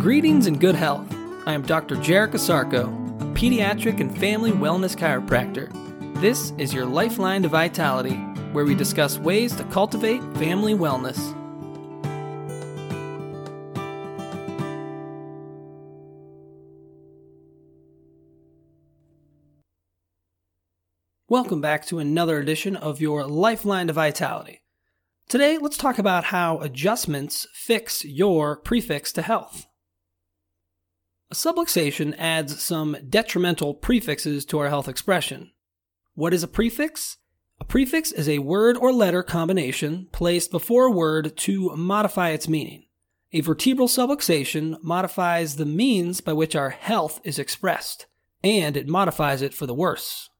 Greetings and good health. I am Dr. Jarek Asarko, a pediatric and family wellness chiropractor. This is your lifeline to vitality, where we discuss ways to cultivate family wellness. Welcome back to another edition of your Lifeline to Vitality. Today, let's talk about how adjustments fix your prefix to health. A subluxation adds some detrimental prefixes to our health expression. What is a prefix? A prefix is a word or letter combination placed before a word to modify its meaning. A vertebral subluxation modifies the means by which our health is expressed, and it modifies it for the worse.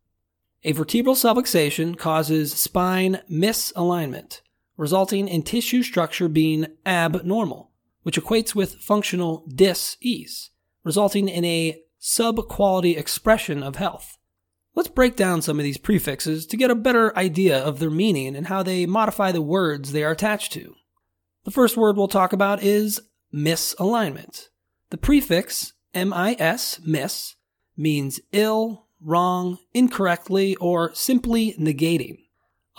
A vertebral subluxation causes spine misalignment, resulting in tissue structure being abnormal, which equates with functional dis-ease resulting in a sub-quality expression of health. Let's break down some of these prefixes to get a better idea of their meaning and how they modify the words they are attached to. The first word we'll talk about is misalignment. The prefix mis, means ill, wrong, incorrectly, or simply negating.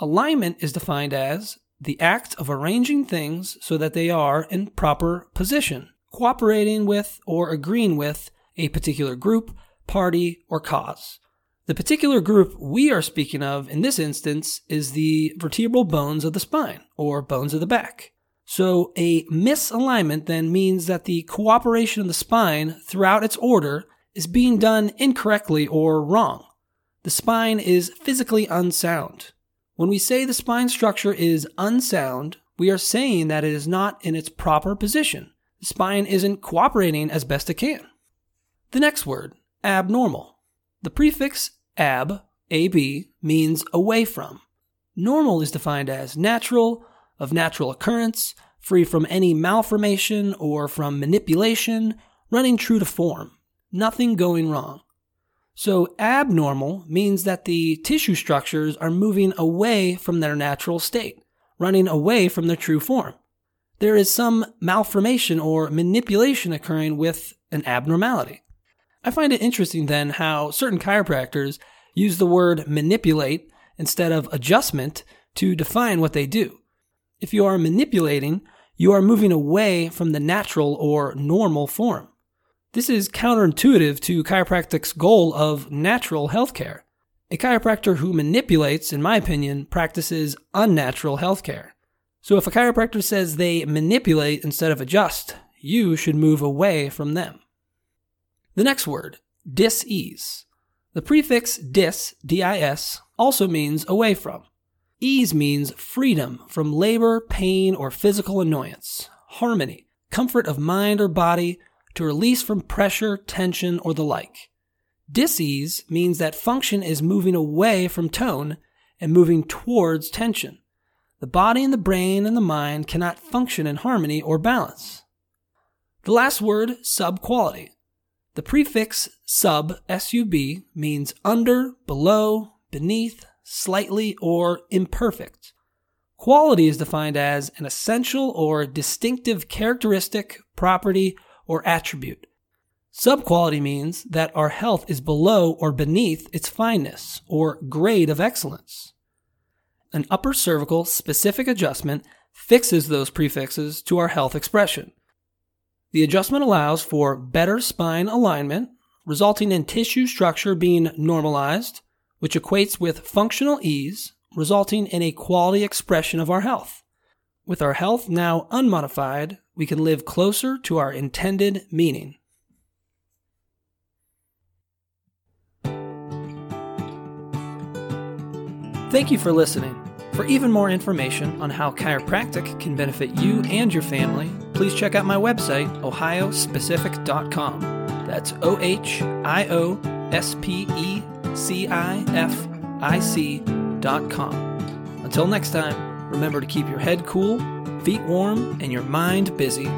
Alignment is defined as the act of arranging things so that they are in proper position cooperating with or agreeing with a particular group, party, or cause. The particular group we are speaking of in this instance is the vertebral bones of the spine, or bones of the back. So, a misalignment then means that the cooperation of the spine throughout its order is being done incorrectly or wrong. The spine is physically unsound. When we say the spine structure is unsound, we are saying that it is not in its proper position spine isn't cooperating as best it can. The next word, abnormal. The prefix ab, ab, means away from. Normal is defined as natural, of natural occurrence, free from any malformation or from manipulation, running true to form, nothing going wrong. So, abnormal means that the tissue structures are moving away from their natural state, running away from their true form there is some malformation or manipulation occurring with an abnormality. I find it interesting then how certain chiropractors use the word manipulate instead of adjustment to define what they do. If you are manipulating, you are moving away from the natural or normal form. This is counterintuitive to chiropractic's goal of natural healthcare. A chiropractor who manipulates, in my opinion, practices unnatural healthcare. So if a chiropractor says they manipulate instead of adjust, you should move away from them. The next word, dis-ease. The prefix dis, dis, also means away from. Ease means freedom from labor, pain, or physical annoyance, harmony, comfort of mind or body, to release from pressure, tension, or the like. Dis-ease means that function is moving away from tone and moving towards tension. The body and the brain and the mind cannot function in harmony or balance. The last word, subquality. The prefix sub, sub, means under, below, beneath, slightly, or imperfect. Quality is defined as an essential or distinctive characteristic, property, or attribute. Subquality means that our health is below or beneath its fineness or grade of excellence an upper cervical specific adjustment fixes those prefixes to our health expression. The adjustment allows for better spine alignment, resulting in tissue structure being normalized, which equates with functional ease, resulting in a quality expression of our health. With our health now unmodified, we can live closer to our intended meaning. Thank you for listening. For even more information on how chiropractic can benefit you and your family, please check out my website, ohiospecific.com. That's O H I O S P E C I F I C.com. Until next time, remember to keep your head cool, feet warm, and your mind busy.